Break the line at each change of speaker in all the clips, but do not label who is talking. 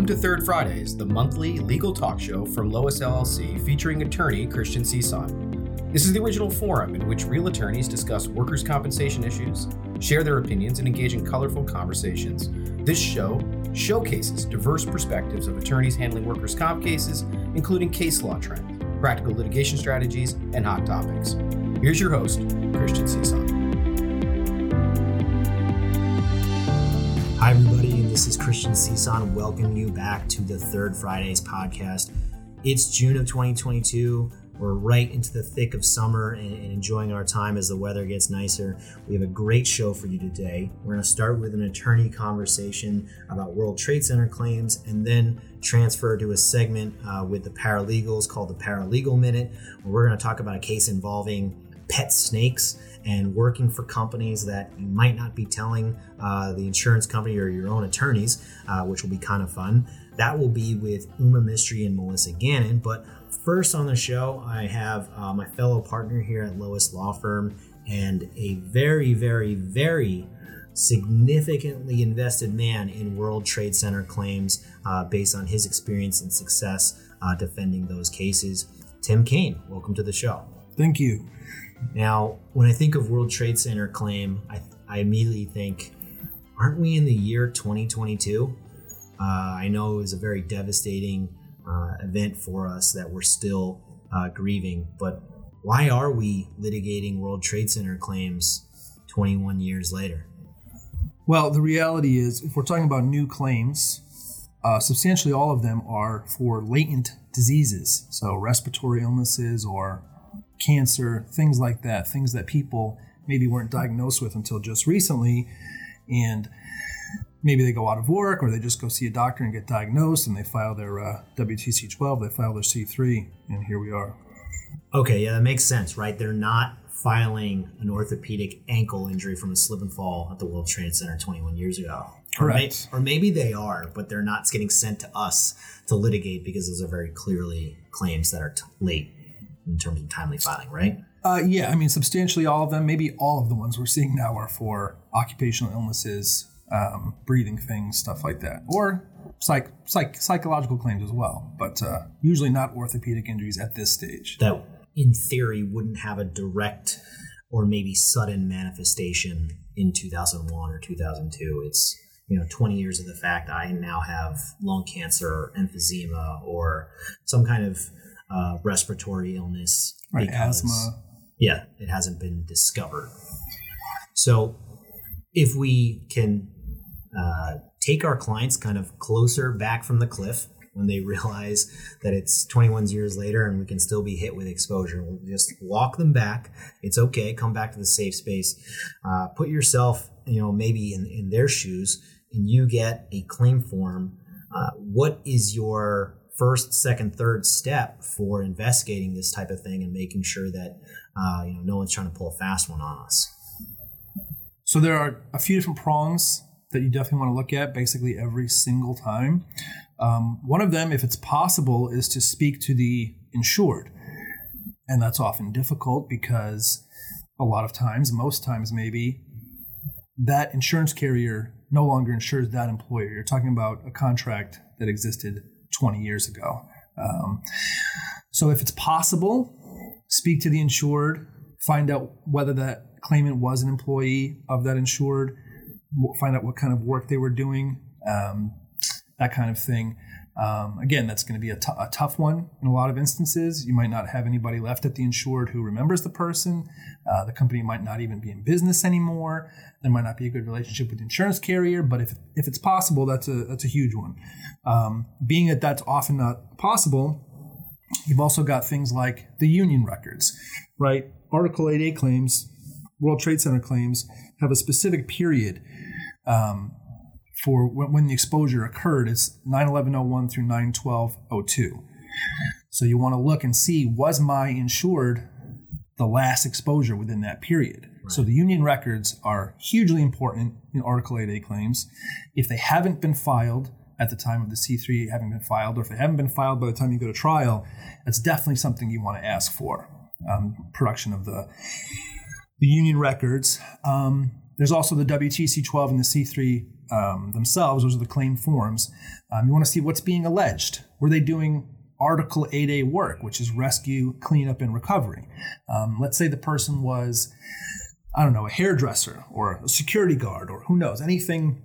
Welcome to Third Fridays, the monthly legal talk show from Lois LLC featuring attorney Christian Cison. This is the original forum in which real attorneys discuss workers' compensation issues, share their opinions, and engage in colorful conversations. This show showcases diverse perspectives of attorneys handling workers' comp cases, including case law trends, practical litigation strategies, and hot topics. Here's your host, Christian Cison.
Hi, everybody, and this is Christian Cison. Welcome you back to the Third Fridays podcast. It's June of 2022. We're right into the thick of summer and, enjoying our time as the weather gets nicer. We have a great show for you today. We're going to start with an attorney conversation about World Trade Center claims and then transfer to a segment uh, with the paralegals called the Paralegal Minute, where we're going to talk about a case involving pet snakes and working for companies that you might not be telling uh, the insurance company or your own attorneys, uh, which will be kind of fun. That will be with Uma Mistry and Melissa Gannon. But first on the show, I have uh, my fellow partner here at Lois Law Firm and a very, very, very significantly invested man in World Trade Center claims uh, based on his experience and success uh, defending those cases. Tim Kane, welcome to the show.
Thank you.
Now, when I think of World Trade Center claim, I, I immediately think, aren't we in the year 2022? Uh, I know it was a very devastating uh, event for us that we're still uh, grieving, but why are we litigating World Trade Center claims 21 years later?
Well, the reality is, if we're talking about new claims, uh, substantially all of them are for latent diseases, so respiratory illnesses or cancer, things like that, things that people maybe weren't diagnosed with until just recently. And maybe they go out of work or they just go see a doctor and get diagnosed and they file their uh, WTC 12, they file their C3, and here we are.
Okay, yeah, that makes sense, right? They're not filing an orthopedic ankle injury from a slip and fall at the World Trade Center 21 years ago.
Correct.
Or, may, or maybe they are, but they're not getting sent to us to litigate because those are very clearly claims that are t- late in terms of timely filing, right?
Uh, yeah, I mean, substantially all of them, maybe all of the ones we're seeing now are for occupational illnesses, um, breathing things, stuff like that, or psych, psych, psychological claims as well, but uh, usually not orthopedic injuries at this stage.
That, in theory, wouldn't have a direct or maybe sudden manifestation in 2001 or 2002. It's you know 20 years of the fact I now have lung cancer or emphysema or some kind of uh, respiratory illness.
Right,
because,
asthma.
Yeah, it hasn't been discovered. So if we can uh, take our clients kind of closer back from the cliff when they realize that it's 21 years later and we can still be hit with exposure. We'll just walk them back. It's okay. Come back to the safe space. Uh, put yourself, you know, maybe in, in their shoes and you get a claim form. Uh, what is your first, second, third step for investigating this type of thing and making sure that uh, you know no one's trying to pull a fast one on us.
So there are a few different prongs that you definitely want to look at basically every single time. Um, one of them, if it's possible, is to speak to the insured. And that's often difficult because a lot of times, most times maybe, that insurance carrier no longer insures that employer. You're talking about a contract that existed 20 years ago. Um, so if it's possible, speak to the insured, find out whether that claimant was an employee of that insured, find out what kind of work they were doing, um, that kind of thing. Um, again, that's going to be a, t- a tough one in a lot of instances. You might not have anybody left at the insured who remembers the person. Uh, the company might not even be in business anymore. There might not be a good relationship with the insurance carrier. But if, if it's possible, that's a that's a huge one. Um, being that that's often not possible, you've also got things like the union records, right? Article 8A claims, World Trade Center claims have a specific period. Um, for when, the exposure occurred. It's 91101 through 91202. So you want to look and see was my insured the last exposure within that period. Right. So the union records are hugely important in Article 8A claims. If they haven't been filed at the time of the C3 having been filed, or if they haven't been filed by the time you go to trial, that's definitely something you want to ask for. Um, production of the the union records. Um, there's also the WTC 12 and the C3 um, themselves. Those are the claim forms. Um, you want to see what's being alleged. Were they doing Article 8A work, which is rescue, cleanup, and recovery? Um, let's say the person was, I don't know, a hairdresser or a security guard or who knows, anything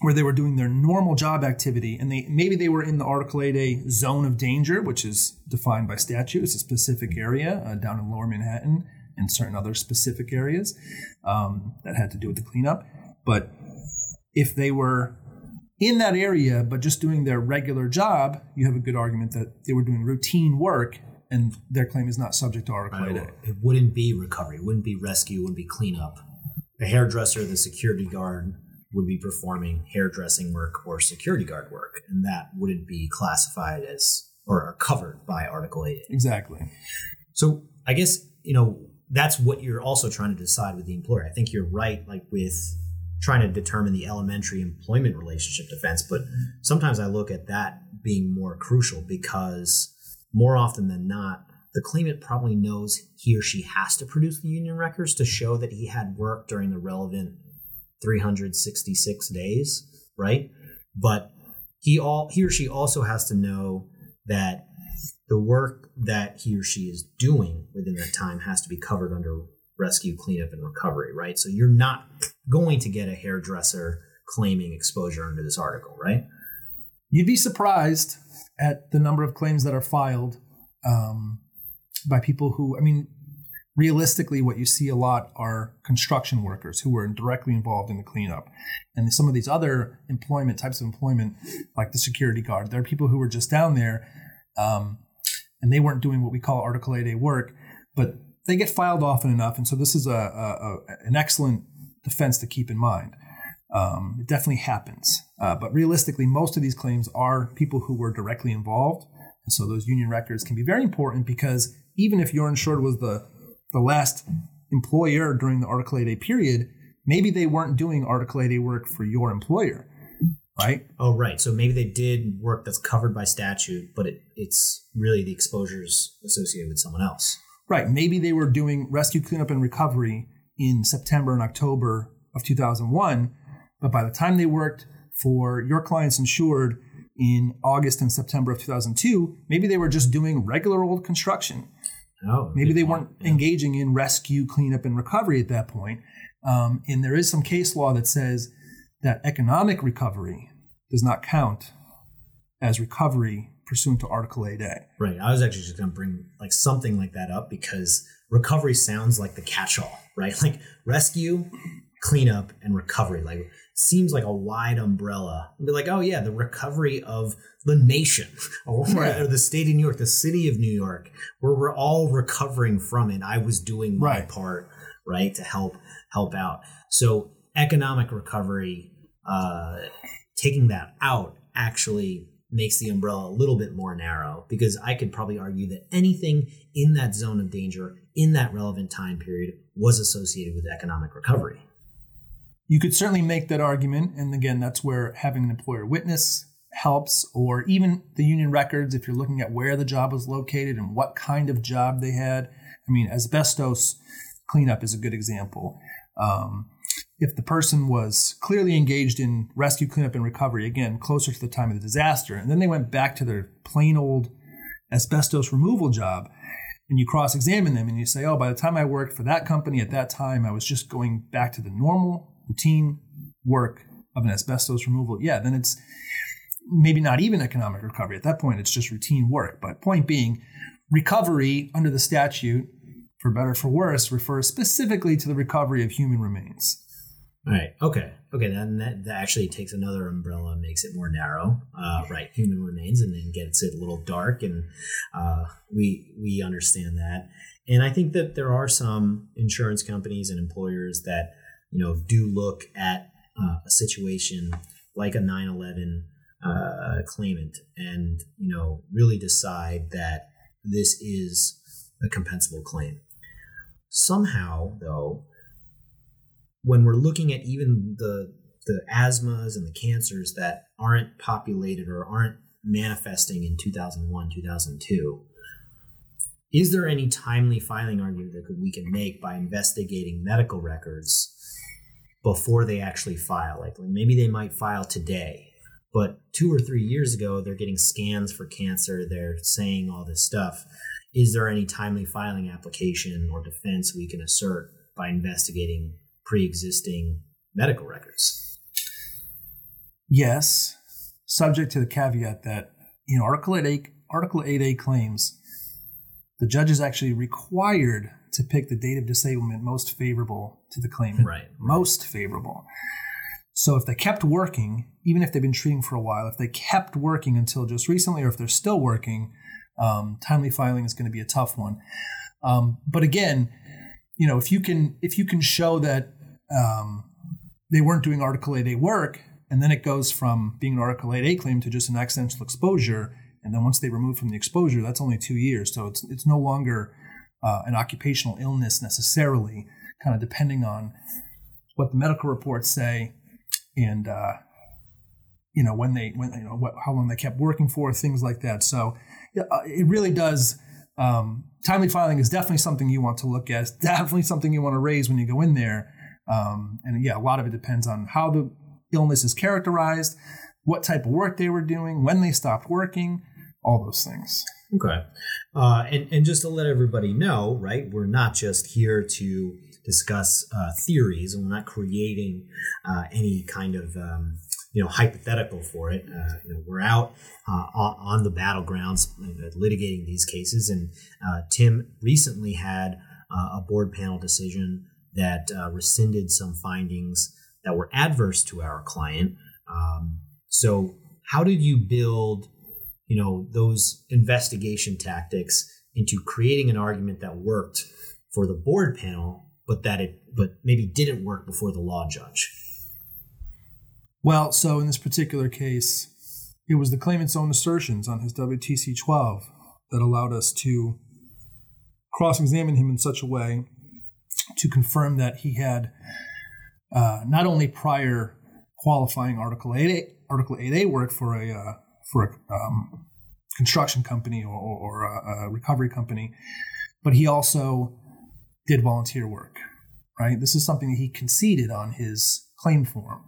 where they were doing their normal job activity and they maybe they were in the article 8a zone of danger which is defined by statute it's a specific area uh, down in lower manhattan and certain other specific areas um, that had to do with the cleanup but if they were in that area but just doing their regular job you have a good argument that they were doing routine work and their claim is not subject to article 8a
It wouldn't be recovery, it wouldn't be rescue, it wouldn't be cleanup. The hairdresser, the security guard would be performing hairdressing work or security guard work, and that wouldn't be classified as or covered by Article 8.
exactly
So I guess, you know, that's what you're also trying to decide with the employer. I think you're right, like with trying to determine the elementary employment relationship defense, but sometimes I look at that being more crucial because more often than not, the claimant probably knows he or she has to produce the union records to show that he had work during the relevant 366 days, right? But he all he or she also has to know that the work that he or she is doing within that time has to be covered under rescue, cleanup, and recovery, right? So you're not going to get a hairdresser claiming exposure under this article, right?
You'd be surprised at the number of claims that are filed um, by people who, I mean, realistically, what you see a lot are construction workers who were directly involved in the cleanup. And some of these other employment types of employment, like the security guard, there are people who were just down there um, and they weren't doing what we call Article 8A work, but they get filed often enough. And so this is a, a, a an excellent defense to keep in mind. Um, it definitely happens. Uh, but realistically, most of these claims are people who were directly involved. And so those union records can be very important because even if your insured was the, the last employer during the Article 8A period, maybe they weren't doing Article 8A work for your employer, right?
Oh, right. So maybe they did work that's covered by statute, but it, it's really the exposures associated with someone else.
Right. Maybe they were doing rescue, cleanup, and recovery in September and October of 2001, but by the time they worked for your clients insured in August and September of 2002, maybe they were just doing regular old construction.
Oh,
Maybe they weren't
Yeah.
engaging in rescue, cleanup, and recovery at that point. Um, and there is some case law that says that economic recovery does not count as recovery pursuant to Article 8A.
Right. I was actually just going to bring like something like that up because recovery sounds like the catch-all, right? Like rescue, cleanup, and recovery. Like seems like a wide umbrella. Be like, oh yeah, the recovery of the nation, or,
Right.
or the state of New York, the city of New York, where we're all recovering from it. I was doing my
Right.
part, right, to help help out. So economic recovery, uh, taking that out actually makes the umbrella a little bit more narrow because I could probably argue that anything in that zone of danger in that relevant time period was associated with economic recovery.
You could certainly make that argument. And again, that's where having an employer witness helps, or even the union records if you're looking at where the job was located and what kind of job they had. I mean, asbestos cleanup is a good example. Um, if the person was clearly engaged in rescue, cleanup, and recovery, again, closer to the time of the disaster, and then they went back to their plain old asbestos removal job, and you cross examine them and you say, oh, by the time I worked for that company at that time, I was just going back to the normal routine work of an asbestos removal. Yeah, then it's maybe not even economic recovery. At that point, it's just routine work. But point being, recovery under the statute, for better or for worse, refers specifically to the recovery of human remains.
Right. Okay. Okay. Then that, that actually takes another umbrella, and makes it more narrow. Uh, right. Human remains, and then gets it a little dark, and uh, we we understand that. And I think that there are some insurance companies and employers that you know do look at uh, a situation like a 9/11 uh, claimant, and you know really decide that this is a compensable claim. Somehow, though, when we're looking at even the the asthmas and the cancers that aren't populated or aren't manifesting in 2001 2002 is there any timely filing argument that we can make by investigating medical records before they actually file. Like maybe they might file today, but two or three years ago, they're getting scans for cancer. They're saying all this stuff. Is there any timely filing application or defense we can assert by investigating pre existing medical records?
Yes, subject to the caveat that, you know, Article 8A, Article 8A claims the judge is actually required to pick the date of disablement most favorable to the claimant.
Right.
Most favorable. So if they kept working, even if they've been treating for a while, if they kept working until just recently, or if they're still working, um, timely filing is going to be a tough one. Um, but again, you know, if you can if you can show that um, they weren't doing Article 8A work, and then it goes from being an Article 8A claim to just an accidental exposure, and then once they remove from the exposure, that's only two years. So it's it's no longer uh, an occupational illness necessarily, kind of depending on what the medical reports say and uh, you know when they when you know what, how long they kept working for, things like that. So yeah, uh, it really does. Um, timely filing is definitely something you want to look at. It's definitely something you want to raise when you go in there. Um, and yeah, a lot of it depends on how the illness is characterized, what type of work they were doing, when they stopped working, all those things.
Okay. Uh, and, and just to let everybody know, right, we're not just here to discuss uh, theories and we're not creating uh, any kind of um, you know hypothetical for it. Uh, you know, we're out uh, on the battlegrounds uh, litigating these cases, and Tim recently had a board panel decision that rescinded some findings that were adverse to our client. Um, so, how did you build you know those investigation tactics into creating an argument that worked for the board panel but that it but maybe didn't work before the law judge
well so in this particular case it was the claimant's own assertions on his WTC 12 that allowed us to cross-examine him in such a way to confirm that he had uh, not only prior qualifying Article 8A, Article 8A work for a uh, for a um, construction company or, or a, a, recovery company, but he also did volunteer work. Right. This is something that he conceded on his claim form,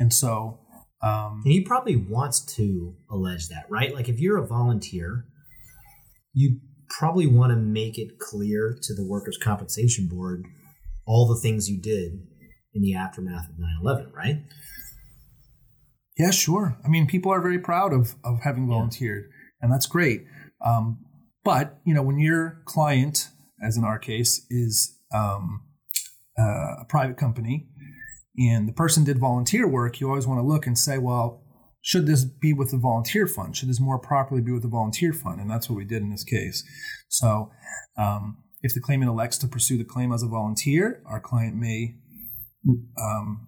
and so. Um,
and he probably wants to allege that, right? Like if you're a volunteer, you probably want to make it clear to the workers' compensation board all the things you did in the aftermath of 9-11 right
yeah, sure. I mean, people are very proud of of having volunteered, yeah. and that's great. Um, but you know, when your client, as in our case, is um, uh, a private company, and the person did volunteer work, you always want to look and say, well, should this be with the volunteer fund? Should this more properly be with the volunteer fund? And that's what we did in this case. So, um, if the claimant elects to pursue the claim as a volunteer, our client may um,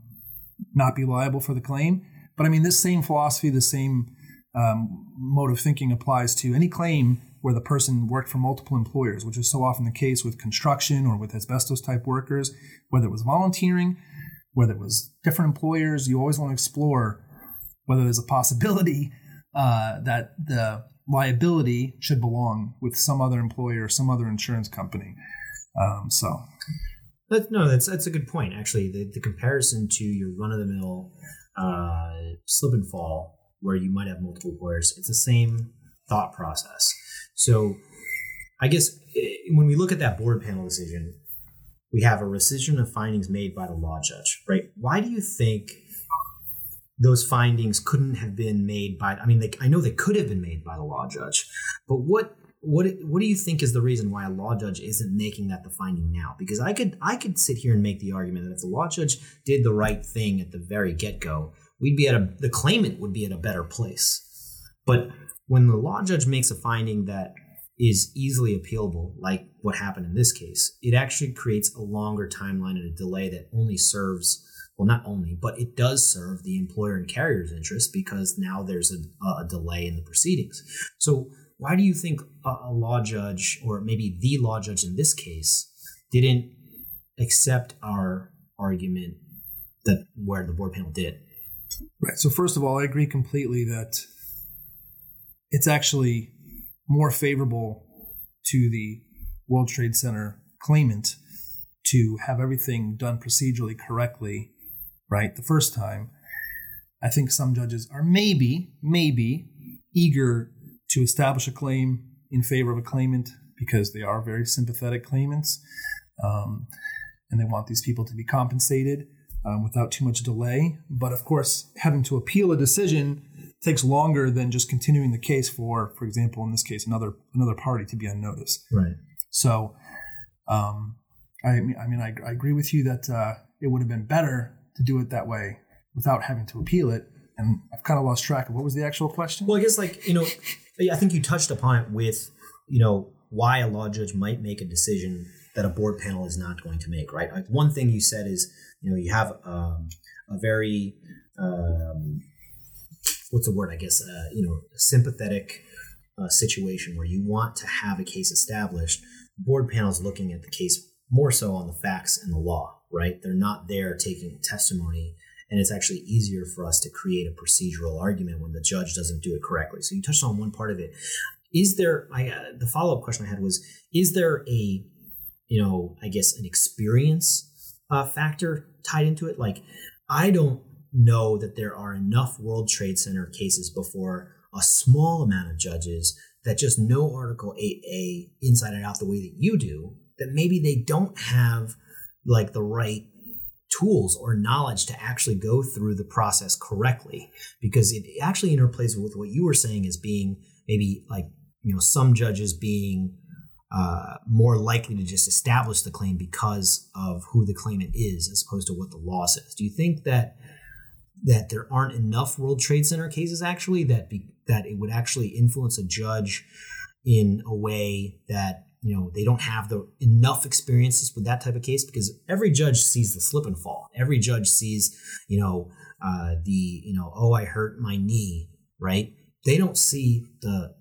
not be liable for the claim. But I mean, this same philosophy, the same um, mode of thinking applies to any claim where the person worked for multiple employers, which is so often the case with construction or with asbestos type workers, whether it was volunteering, whether it was different employers, you always want to explore whether there's a possibility uh, that the liability should belong with some other employer some other insurance company. Um, so.
But no, that's that's a good point. Actually, the, the comparison to your run of the mill uh, slip and fall where you might have multiple employers. It's the same thought process. So I guess eh, when we look at that board panel decision, we have a rescission of findings made by the law judge, right? Why do you think those findings couldn't have been made by? I mean, they, I know they could have been made by the law judge, but what what what do you think is the reason why a law judge isn't making that the finding now? Because I could I could sit here and make the argument that if the law judge did the right thing at the very get go, we'd be at a the claimant would be at a better place. But when the law judge makes a finding that is easily appealable, like what happened in this case, it actually creates a longer timeline and a delay that only serves well, not only, but it does serve the employer and carrier's interest because now there's a, a delay in the proceedings. So why do you think a, a law judge, or maybe the law judge in this case, didn't accept our argument that where the board panel did?
Right. So first of all, I agree completely that it's actually more favorable to the World Trade Center claimant to have everything done procedurally correctly right, the first time, I think some judges are maybe, maybe eager to establish a claim in favor of a claimant because they are very sympathetic claimants um, and they want these people to be compensated um, without too much delay. But of course, having to appeal a decision takes longer than just continuing the case for, for example, in this case, another another party to be on notice.
Right.
So, um, I mean, I mean, I, I agree with you that uh, it would have been better to do it that way without having to appeal it. And I've kind of lost track of what was the actual question.
Well, I guess like you know, I think you touched upon it with you know why a law judge might make a decision that a board panel is not going to make. Right. Like one thing you said is you know you have um, a very um, what's the word? I guess uh, you know sympathetic uh, situation where you want to have a case established. Board panels looking at the case more so on the facts and the law. Right. They're not there taking testimony and it's actually easier for us to create a procedural argument when the judge doesn't do it correctly. So you touched on one part of it. Is there? I uh, the follow up question I had was: Is there a, you know, I guess an experience uh, factor tied into it? Like, I don't know that there are enough World Trade Center cases before a small amount of judges that just know Article 8A inside and out the way that you do, that maybe they don't have like the right tools or knowledge to actually go through the process correctly. Because it actually interplays with what you were saying as being maybe like you know some judges being uh, more likely to just establish the claim because of who the claimant is as opposed to what the law says. Do you think that that there aren't enough world trade center cases actually that be, that it would actually influence a judge in a way that you know they don't have the enough experiences with that type of case because every judge sees the slip and fall. Every judge sees you know uh, the you know oh i hurt my knee right? They don't see the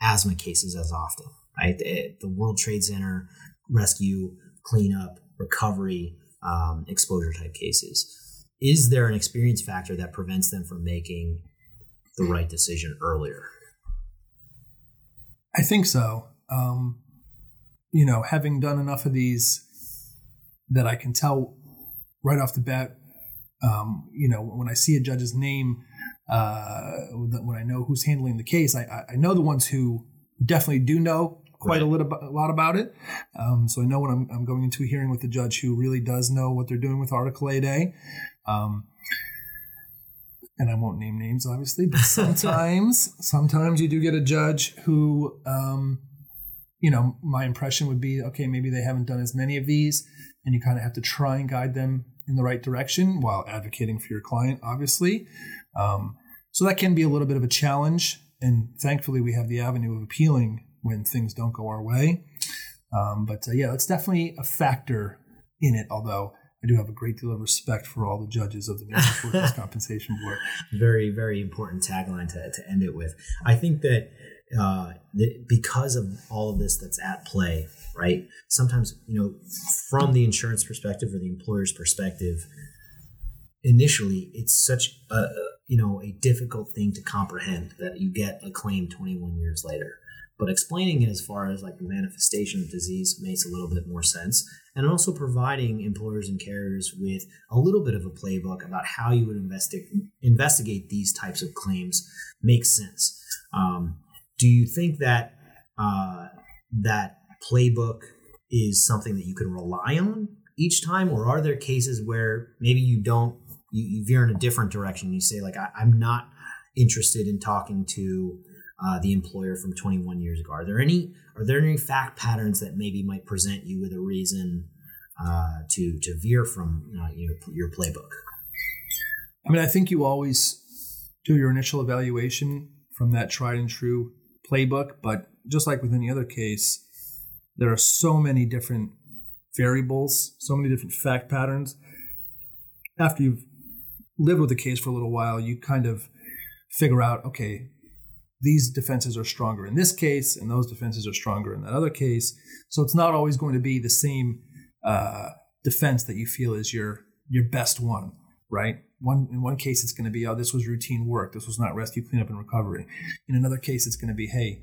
asthma cases as often right? The, the world trade center rescue cleanup recovery um, exposure type cases is there an experience factor that prevents them from making the right decision earlier?
I think so. Um, you know, having done enough of these that I can tell right off the bat, um, you know, when I see a judge's name, uh, when I know who's handling the case, I, I know the ones who definitely do know quite right. a, little, a lot about it. Um, so I know when I'm, I'm, going into a hearing with a judge who really does know what they're doing with Article 8A. Um, and I won't name names, obviously, but sometimes, sometimes you do get a judge who um, you know, my impression would be okay, maybe they haven't done as many of these, and you kind of have to try and guide them in the right direction while advocating for your client, obviously. Um, so that can be a little bit of a challenge. And thankfully, we have the avenue of appealing when things don't go our way. Um, but uh, yeah, that's definitely a factor in it, although I do have a great deal of respect for all the judges of the Mayor's Workers' Compensation Board.
Very, very important tagline to, to end it with. I think that uh, because of all of this that's at play, right? Sometimes, you know, from the insurance perspective or the employer's perspective, initially it's such a, you know, a difficult thing to comprehend that you get a claim 21 years later. But explaining it as far as like the manifestation of disease makes a little bit more sense. And also providing employers and carriers with a little bit of a playbook about how you would investigate investigate these types of claims makes sense. Um, do you think that uh, that playbook is something that you can rely on each time, or are there cases where maybe you don't you, you veer in a different direction? You say like I, am not interested in talking to uh, the employer from 21 years ago. Are there any are there any fact patterns that maybe might present you with a reason uh, to to veer from uh, your, your playbook?
I mean, I think you always do your initial evaluation from that tried and true playbook, but just like with any other case, there are so many different variables, so many different fact patterns. After you've lived with the case for a little while, you kind of figure out, okay, these defenses are stronger in this case, and those defenses are stronger in that other case. So it's not always going to be the same uh, defense that you feel is your your best one, right? One in one case, it's going to be, oh, this was routine work. This was not rescue, cleanup, and recovery. In another case, it's going to be, hey,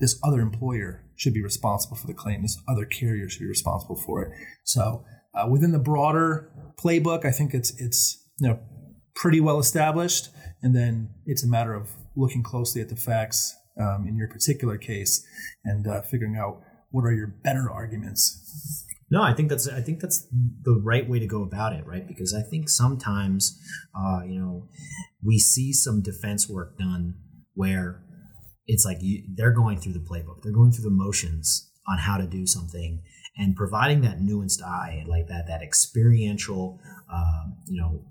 this other employer should be responsible for the claim. This other carrier should be responsible for it. So uh, within the broader playbook, I think it's it's you know pretty well established, and then it's a matter of looking closely at the facts um, in your particular case and uh, figuring out what are your better arguments.
No, I think that's I think that's the right way to go about it, right? Because I think sometimes, uh, you know, we see some defense work done where it's like you, they're going through the playbook, they're going through the motions on how to do something, and providing that nuanced eye, like that that experiential, um, you know,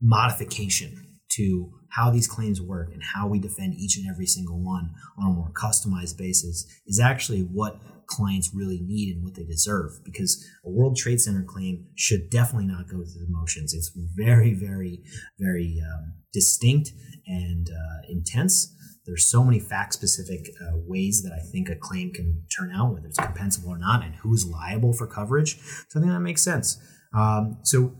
modification to how these claims work and how we defend each and every single one on a more customized basis is actually what clients really need and what they deserve because a World Trade Center claim should definitely not go through the motions. It's very, very, very um, distinct and uh, intense. There's so many fact specific uh, ways that I think a claim can turn out, whether it's compensable or not, and who's liable for coverage. So I think that makes sense. Um, so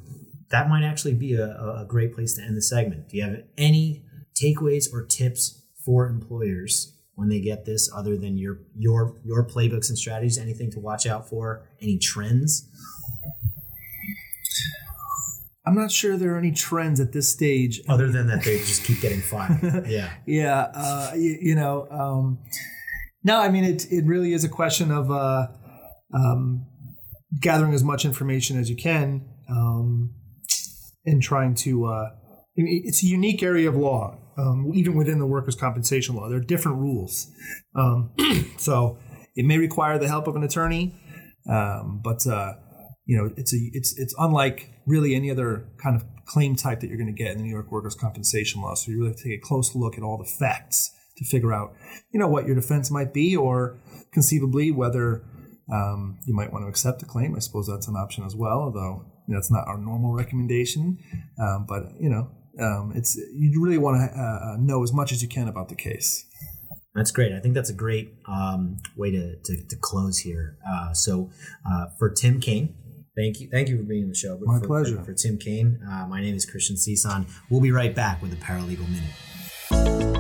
that might actually be a, a great place to end the segment. Do you have any takeaways or tips for employers when they get this other than your your your playbooks and strategies? Anything to watch out for? Any trends?
I'm not sure there are any trends at this stage.
Other than that they just keep getting fired. Yeah.
Yeah uh, you, you, know um, no i mean it, it really is a question of uh, um, gathering as much information as you can um, and trying to uh, it's a unique area of law um, even within the workers' compensation law. There are different rules. Um, so it may require the help of an attorney, um, but uh, you know it's a it's it's unlike really any other kind of claim type that you're going to get in the New York workers' compensation law. So you really have to take a close look at all the facts to figure out you know what your defense might be, or conceivably whether um, you might want to accept the claim. I suppose that's an option as well, although that's not our normal recommendation. Um, but you know, um, it's you really want to uh, uh, know as much as you can about the case.
That's great. I think that's a great um, way to, to, to, close here. Uh, so uh, for Tim Kane, thank you, thank you for being on the show.
But my
for,
pleasure.
For, for Tim Kane, uh, my name is Christian Cison. We'll be right back with the Paralegal Minute.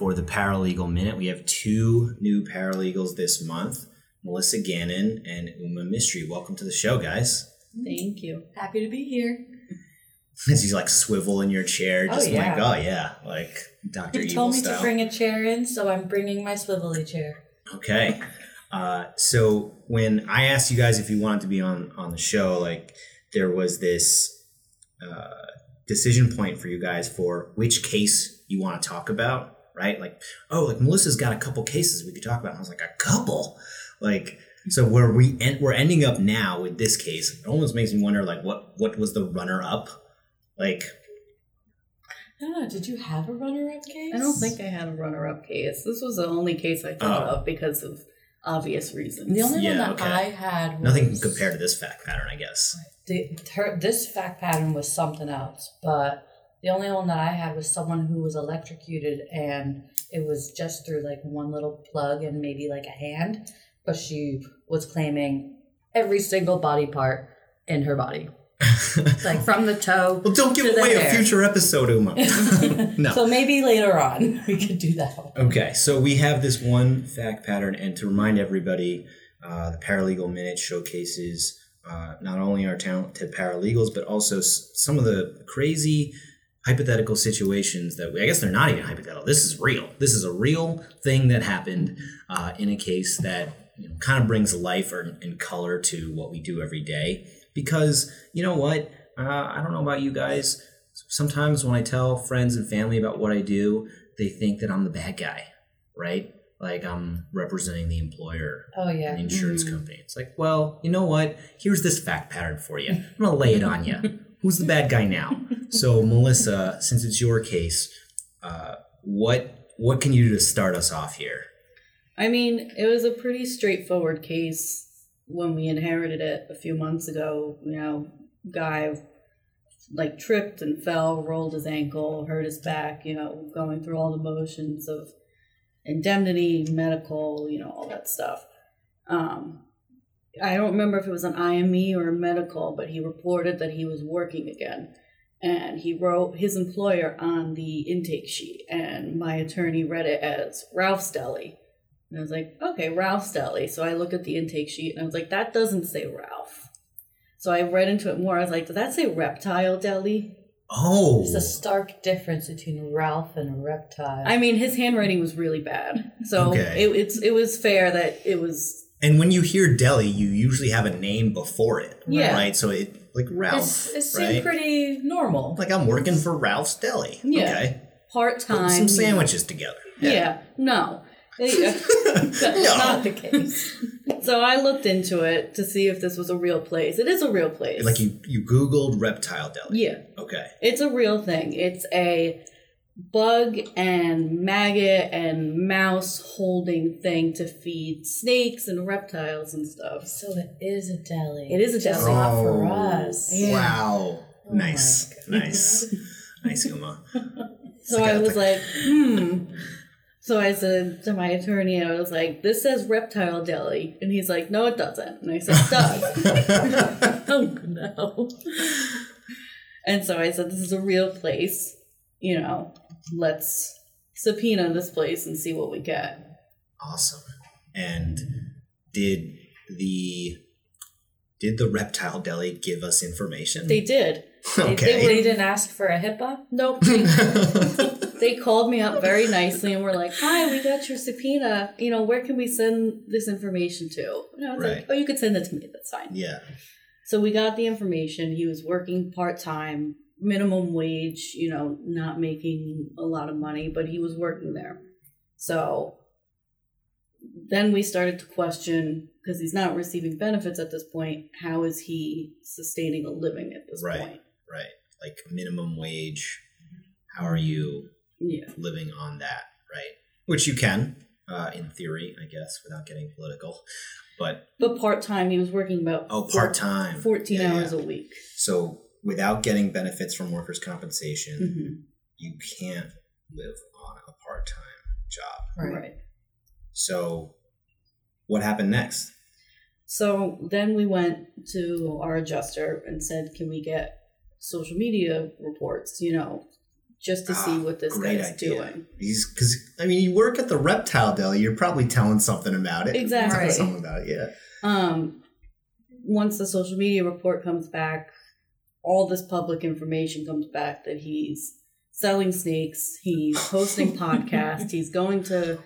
For the Paralegal Minute. We have two new paralegals this month Melissa Gannon and Uma Mistry. Welcome to the show, guys.
Thank you. Happy to be here.
As you like swivel in your chair, oh, just oh, yeah. like, oh yeah, like Doctor
Evil told me style. to bring a chair in, so I'm bringing my swivelly chair.
Okay. Uh, so when I asked you guys if you wanted to be on on the show, like there was this uh, decision point for you guys for which case you want to talk about right? Like, oh, like Melissa's got a couple cases we could talk about. And I was like, a couple? Like, so where we en- we're ending up now with this case, it almost makes me wonder, like, what what was the runner up? Like,
I don't know. Did you have a runner up case?
I don't think I had a runner up case. This was the only case I thought oh. of because of obvious reasons.
The only yeah, one that okay. I had
was, nothing compared to this fact pattern, I guess.
The, her, this fact pattern was something else, but the only one that I had was someone who was electrocuted and it was just through like one little plug and maybe like a hand, but she was claiming every single body part in her body. like from the toe.
Well, don't give away a future episode, Uma.
no. So maybe later on we could do that. One.
Okay, so we have this one fact pattern, and to remind everybody, uh, the Paralegal Minute showcases uh, not only our talented paralegals, but also s- some of the crazy hypothetical situations that we, I guess they're not even hypothetical. This is real. This is a real thing that happened uh, in a case that you know, kind of brings life or, and color to what we do every day. Because you know what? Uh, I don't know about you guys. Sometimes when I tell friends and family about what I do, they think that I'm the bad guy, right? Like I'm representing the employer,
oh yeah,
the insurance mm-hmm. company. It's like, well, you know what? Here's this fact pattern for you. I'm gonna lay it on you. Who's the bad guy now? So Melissa, since it's your case, uh, what what can you do to start us off here?
I mean, it was a pretty straightforward case when we inherited it a few months ago. You know, guy like tripped and fell, rolled his ankle, hurt his back. You know, going through all the motions of indemnity, medical, you know, all that stuff. Um, I don't remember if it was an IME or a medical, but he reported that he was working again and he wrote his employer on the intake sheet, and my attorney read it as Ralph's Deli. And I was like, okay, Ralph's Deli. So I looked at the intake sheet and I was like, that doesn't say Ralph. So I read into it more. I was like, does that say Reptile Deli?
Oh,
There's a stark difference between Ralph and Reptile.
I mean, his handwriting was really bad. So
Okay.
it, it's it was fair that it was
and when you hear deli, you usually have a name before it,
Yeah.
right? So it like Ralph,
It's, it seemed
right?
pretty normal.
like I'm working for Ralph's Deli.
Yeah.
Okay,
part
put
time.
some sandwiches together.
Yeah. no.
Uh, that's
No.
not the case.
So I looked into it to see if this was a real place. It is a real place.
Like you, you Googled reptile deli.
Yeah.
Okay.
It's a real thing. It's a bug and maggot and mouse holding thing to feed snakes and reptiles and stuff.
So it is a deli.
It is a
Just
deli.
not for
Oh.
us.
Yeah.
Wow.
Oh
nice. Nice. nice, Uma.
So I was like, hmm. So I said to my attorney, I was like, this says reptile deli. And he's like, no, it doesn't. And I said, it does. oh, no. And so I said, this is a real place. You know, let's subpoena this place and see what we get.
awesome. And did the did the reptile deli give us information?
They did. They,
okay.
They didn't ask for a HIPAA?
Nope. They, they called me up very nicely and were like, "Hi, we got your subpoena. You know, where can we send this information to?" And I was
Right.
like, "Oh, you could send it to me. That's fine."
yeah.
So we got the information. He was working part time, minimum wage. You know, not making a lot of money, but he was working there. So then we started to question because he's not receiving benefits at this point. How is he sustaining a living at this
Right.
point?
Right. right. Like minimum wage. How are you
Yeah.
living on that? Right. Which you can, uh, in theory, I guess, without getting political. But
But part time, he was working about
oh part time.
14
Yeah,
hours
yeah.
a week.
So without getting benefits from workers' compensation,
hmm
you can't live on a part time job.
Right.
So what happened next?
So then we went to our adjuster and said, "Can we get social media reports? You know, just to see
Ah,
what this
great
guy's
idea.
doing."
Because I mean, you work at the reptile deli, you're probably telling something about it.
Exactly.
Telling something about it. Yeah.
Um, once the social media report comes back, all this public information comes back that he's selling snakes, he's hosting podcasts, he's going to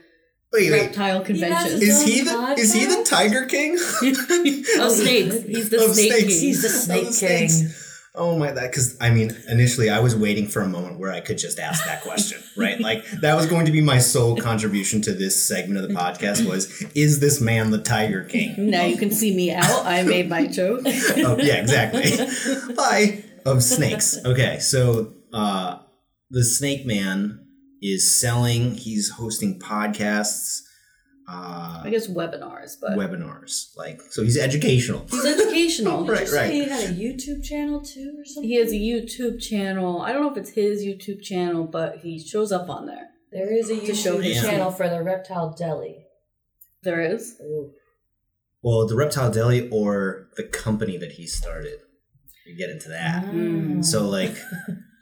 Wait, wait.
reptile
has
conventions.
his
Is he
own
the is he the? Tiger King?
of snakes. He's the
Of
snake
snakes.
king.
He's the snake king.
Oh my that because I mean initially I was waiting for a moment where I could just ask that question, right? Like that was going to be my sole contribution to this segment of the podcast was is this man the Tiger King?
Now you can see me out. I made my joke.
oh, yeah, exactly. Hi of snakes. Okay, so uh, the Snake Man is selling. He's hosting podcasts, uh,
I guess webinars, but
webinars. Like, so he's educational.
he's educational.
Right,
Did you say
right.
he had a YouTube channel too or something?
He has a YouTube channel. I don't know if it's his YouTube channel, but he shows up on there.
There is a
To show
YouTube
his-
channel for the Reptile Deli.
There is.
Ooh.
Well, the Reptile Deli or the company that he started. We get into that.
Mm.
So, like,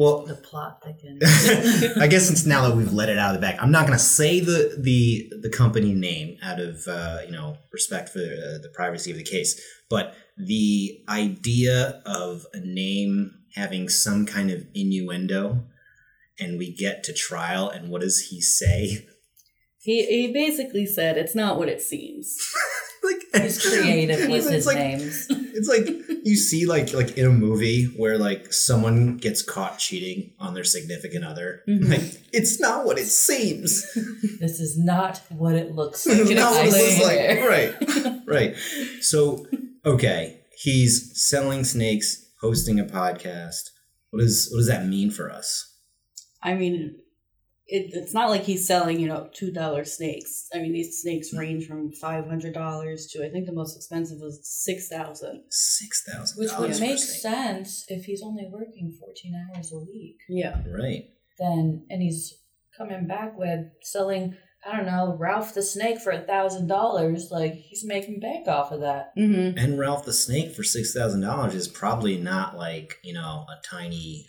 well,
the plot thickens.
I guess since now that we've let it out of the bag, I'm not going to say the the the company name out of uh, you know respect for uh, the privacy of the case, but the idea of a name having some kind of innuendo, and we get to trial, and what does he say?
He he basically said it's not what it seems.
like
He's creative with
it's
his
like,
names.
It's like you see like like in a movie where like someone gets caught cheating on their significant other.
Mhm.
Like it's not what it seems.
This is not what it looks like.
It's not what it looks like. Right. Right. So okay, he's selling snakes, hosting a podcast. What does what does that mean for us?
I mean, it, it's not like he's selling you know two dollar snakes. I mean, these snakes range from five hundred dollars to I think the most expensive was six thousand.
Six thousand
Which
dollars.
would make sense if he's only working 14 hours a week.
Yeah.
Right.
Then, and he's coming back with selling I don't know, Ralph the Snake for a thousand dollars. Like he's making bank off of that.
Mm-hmm.
And Ralph the Snake for six thousand dollars is probably not like you know a tiny,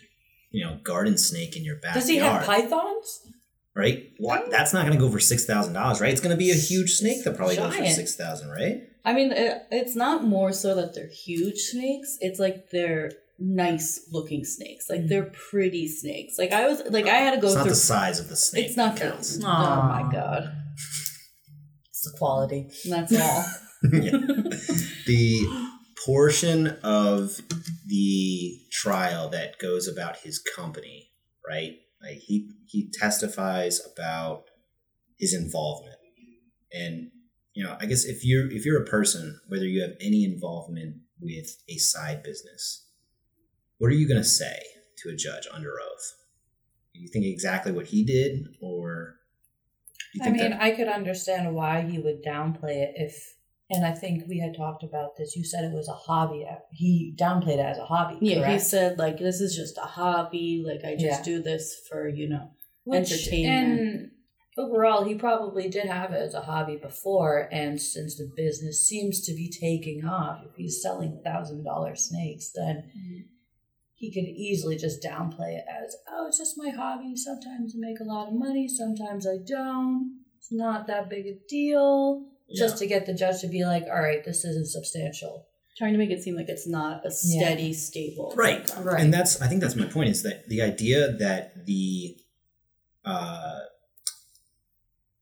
you know, garden snake in your backyard.
Does he have pythons?
Right? What? Oh. That's not going to go for six thousand dollars, right? It's going to be a huge snake that probably goes for
Giant.
six thousand, right?
I mean, it, it's not more so that they're huge snakes. It's like they're nice looking snakes. Like they're mm. pretty snakes. Like I was like I had to go
It's not
through.
the size of the snake.
it's not
that
the. Oh my god,
It's the quality.
that's all.
Yeah. the portion of the trial that goes about his company, right? Like he he testifies about his involvement, and you know, I guess if you're if you're a person, whether you have any involvement with a side business, what are you going to say to a judge under oath? Do you think exactly what he did, or
I mean,
that
I could understand why he would downplay it if, and I think we had talked about this. You said it was a hobby. He downplayed it as a hobby.
Yeah, he said like this is just a hobby. Like I just
Yeah.
do this for you know.
Which-
entertainment.
And overall, he probably did have it as a hobby before, and since the business seems to be taking off, if he's selling thousand dollar snakes, then mm-hmm. he could easily just downplay it as, oh, it's just my hobby. Sometimes I make a lot of money, sometimes I don't. It's not that big a deal. Just to get the judge to be like, all right, this isn't substantial.
Trying to make it seem like it's not a
Yeah.
steady, stable.
Right.
income.
Right.
and that's i think that's my point is that the idea that the uh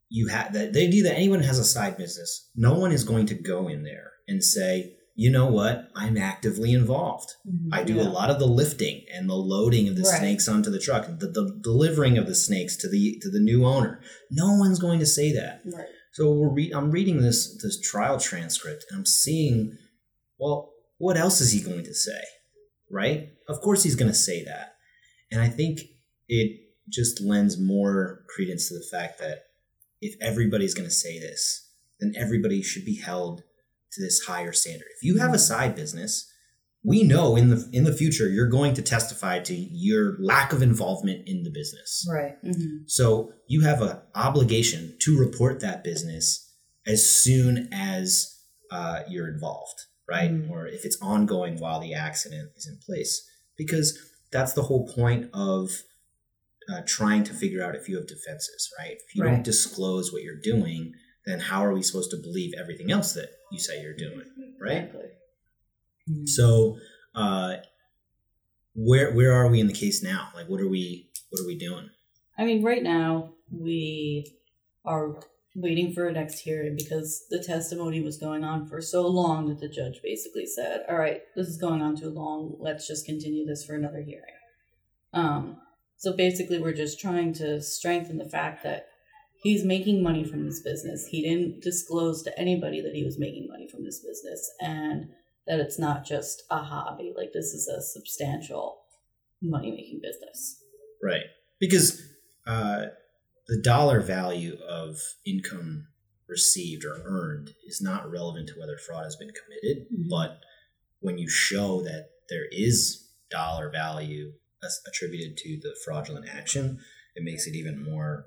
you have that the idea that anyone has a side business no one is going to go in there and say you know what i'm actively involved i do
Yeah.
a lot of the lifting and the loading of the
Right.
snakes onto the truck the, the delivering of the snakes to the to the new owner no one's going to say that
Right.
So re- I'm reading this this trial transcript and I'm seeing, well, what else is he going to say? Right? Of course he's going to say that, and I think it just lends more credence to the fact that if everybody's going to say this, then everybody should be held to this higher standard. If you have a side business, we know in the in the future you're going to testify to your lack of involvement in the business.
Right.
hmm
So you have an obligation to report that business as soon as uh, you're involved, right?
Mm.
Or if it's ongoing while the accident is in place, because that's the whole point of uh, trying to figure out if you have defenses, right? If you don't disclose what you're doing, then how are we supposed to believe everything else that you say you're doing, right?
Exactly.
So, uh, where where are we in the case now? Like, what are we what are we doing?
I mean, right now we are waiting for a next hearing because the testimony was going on for so long that the judge basically said, "All right, this is going on too long. Let's just continue this for another hearing." Um, so basically, we're just trying to strengthen the fact that he's making money from this business. He didn't disclose to anybody that he was making money from this business, and that it's not just a hobby. Like this is a substantial money making business.
Right. Because uh, the dollar value of income received or earned is not relevant to whether fraud has been committed.
Mhm.
But when you show that there is dollar value as- attributed to the fraudulent action, it makes it even more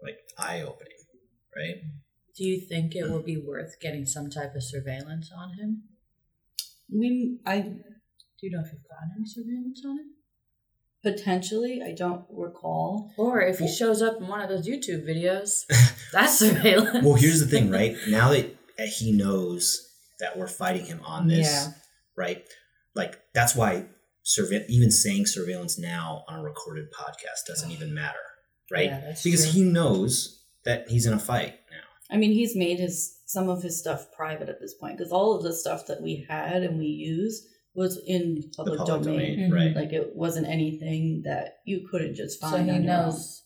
like eye opening, right?
Do you think it will be worth getting some type of surveillance on him?
We, I
Do you know if you've gotten any surveillance on him?
Potentially, I don't recall.
Or if he shows up in one of those YouTube videos, that's surveillance.
Well, here's the thing, right? Now that he knows that we're fighting him on this,
Yeah.
right? Like that's why surve- even saying surveillance now on a recorded podcast doesn't even matter, right?
Yeah,
because
true.
he knows that he's in a fight now.
I mean, he's made his some of his stuff private at this point because all of the stuff that we had and we used was in public,
public
domain.
domain,
Mhm.
right?
Like it wasn't anything that you couldn't just find.
So he
on your own.
knows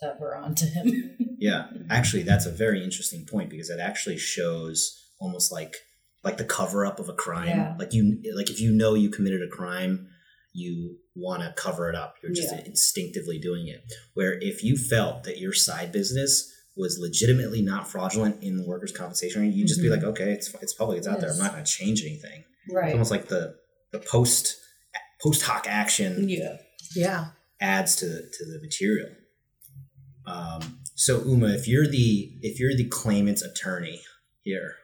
that we're onto him.
Yeah, actually, that's a very interesting point because it actually shows almost like like the cover up of a crime.
Yeah.
Like you, like if you know you committed a crime, you want to cover it up. You're just
Yeah.
instinctively doing it. Where if you felt that your side business was legitimately not fraudulent in the workers' compensation, rate, you'd just be
Mhm.
like, okay, it's it's public, it's out there. I'm not going to change anything. It's
right.
almost like the the post post hoc action
Yeah.
Yeah.
adds to the, to the material. Um, So Uma, if you're the if you're the claimant's attorney here,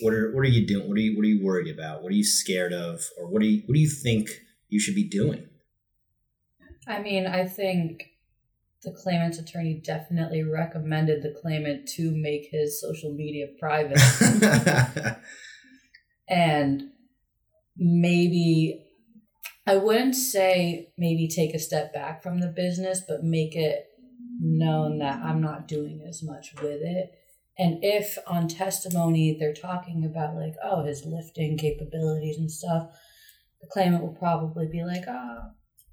what are what are you doing? What are you what are you worried about? What are you scared of, or what do you what do you think you should be doing?
I mean, I think the claimant's attorney definitely recommended the claimant to make his social media private and maybe I wouldn't say maybe take a step back from the business, but make it known that I'm not doing as much with it. And if on testimony they're talking about like, oh, his lifting capabilities and stuff, the claimant will probably be like, oh,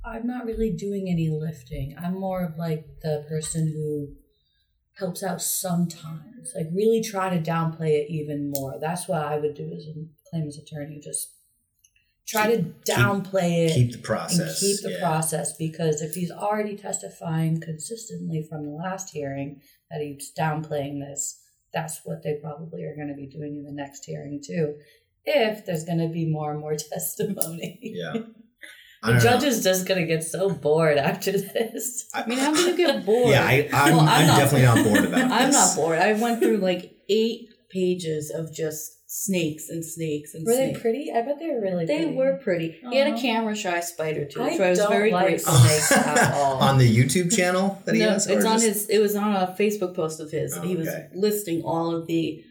I'm not really doing any lifting. I'm more of like the person who helps out sometimes. Like really try to downplay it even more. That's what I would do as a claimant's attorney. Just try
Keep-
to downplay it
Keep the
and
process.
keep the
yeah.
process because if he's already testifying consistently from the last hearing that he's downplaying this, that's what they probably are going to be doing in the next hearing too. If there's going to be more and more testimony,
Yeah. I
the
don't know.
judge is just going to get so bored after this.
I mean, how do you get bored?
Yeah, I, I'm,
Well,
I'm, definitely not bored about it.
I'm
this.
not bored. I went through like eight pages of just snakes and snakes and snakes.
Were they pretty? I bet they were really
They
pretty.
were pretty. He had a camera shy spider too,
I
which I was
don't
very
like
grateful.
snakes at all.
on the YouTube channel that he
no,
has?
it's on
just-
his. It was on a Facebook post of his.
Oh,
he was listing all of the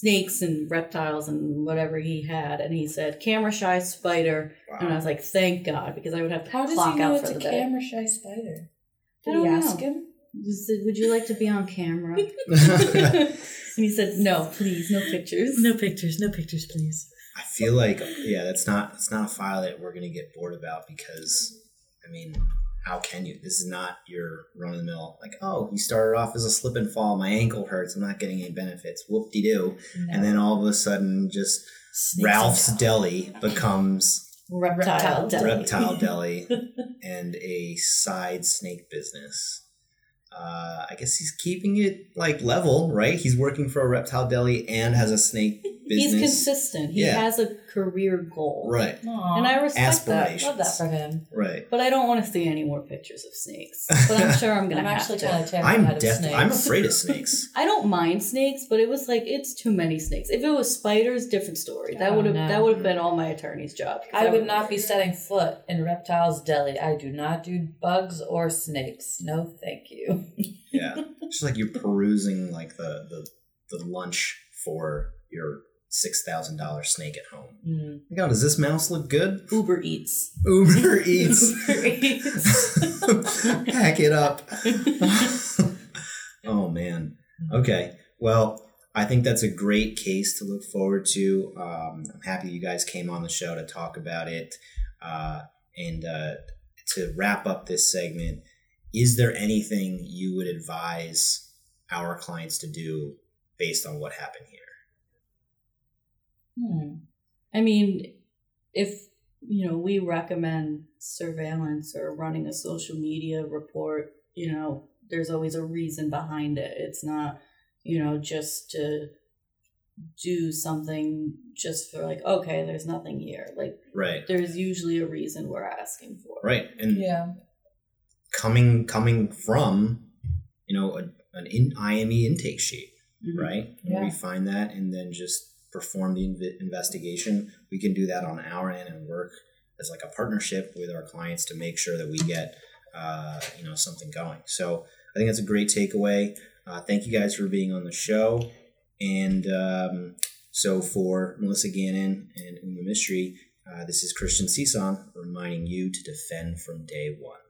snakes and reptiles and whatever he had, and he said camera shy spider,
Wow.
and I was like, thank God, because I would have to
How does he know
out
it's
for
a
the day.
camera shy spider? Did he ask
know.
him?
He said, Would you like to be on camera? and he said, No, please, no pictures.
No pictures, no pictures, please.
I feel like yeah, that's not that's not a file that we're gonna get bored about because I mean, how can you? This is not your run of the mill like, oh, he started off as a slip and fall, my ankle hurts, I'm not getting any benefits, whoop de doo. And then all of a sudden just Ralph's Deli becomes
Reptile,
Reptile
deli.
Reptile Deli and a side snake business. Uh, I guess he's keeping it like level, right? He's working for a reptile deli and has a snake business.
He's consistent. He
Yeah.
has a career goal.
Right,
And I respect that.
Aspirations.
love that for him.
right.
But I don't want to see any more pictures of snakes. But I'm sure I'm gonna.
I'm
to have
actually
to.
kind of terrified
I'm
of
def-
snakes.
I'm afraid of snakes.
I don't mind snakes, but it was like it's too many snakes. If it was spiders, different story. That
Oh,
would have
no.
that would have been all my attorney's job.
I would not be setting foot in Reptiles Deli. I do not do bugs or snakes. No, thank you.
Yeah, it's just like you're perusing like the the, the lunch for your six thousand dollar snake at home.
Mm.
Like, oh, does this mouse look good?
Uber Eats.
Uber Eats.
Uber Eats.
Pack it up. oh man. Okay. Well, I think that's a great case to look forward to. Um, I'm happy you guys came on the show to talk about it. Uh, and uh, to wrap up this segment, is there anything you would advise our clients to do based on what happened here?
Hmm.
I mean, if you know, we recommend surveillance or running a social media report, you know, there's always a reason behind it. It's not, you know, just to do something just for like, okay, there's nothing here. Like
Right.
there's usually a reason we're asking for.
Right. And
Yeah.
coming coming from, you know, a, an in, IME intake sheet.
Mhm.
right?
Yeah.
We find that and then just perform the inv- investigation. We can do that on our end and work as like a partnership with our clients to make sure that we get uh, you know something going. So I think that's a great takeaway. Uh, thank you guys for being on the show. And um, so for Melissa Gannon and Uma Mistry, uh, this is Christian Cison reminding you to defend from day one.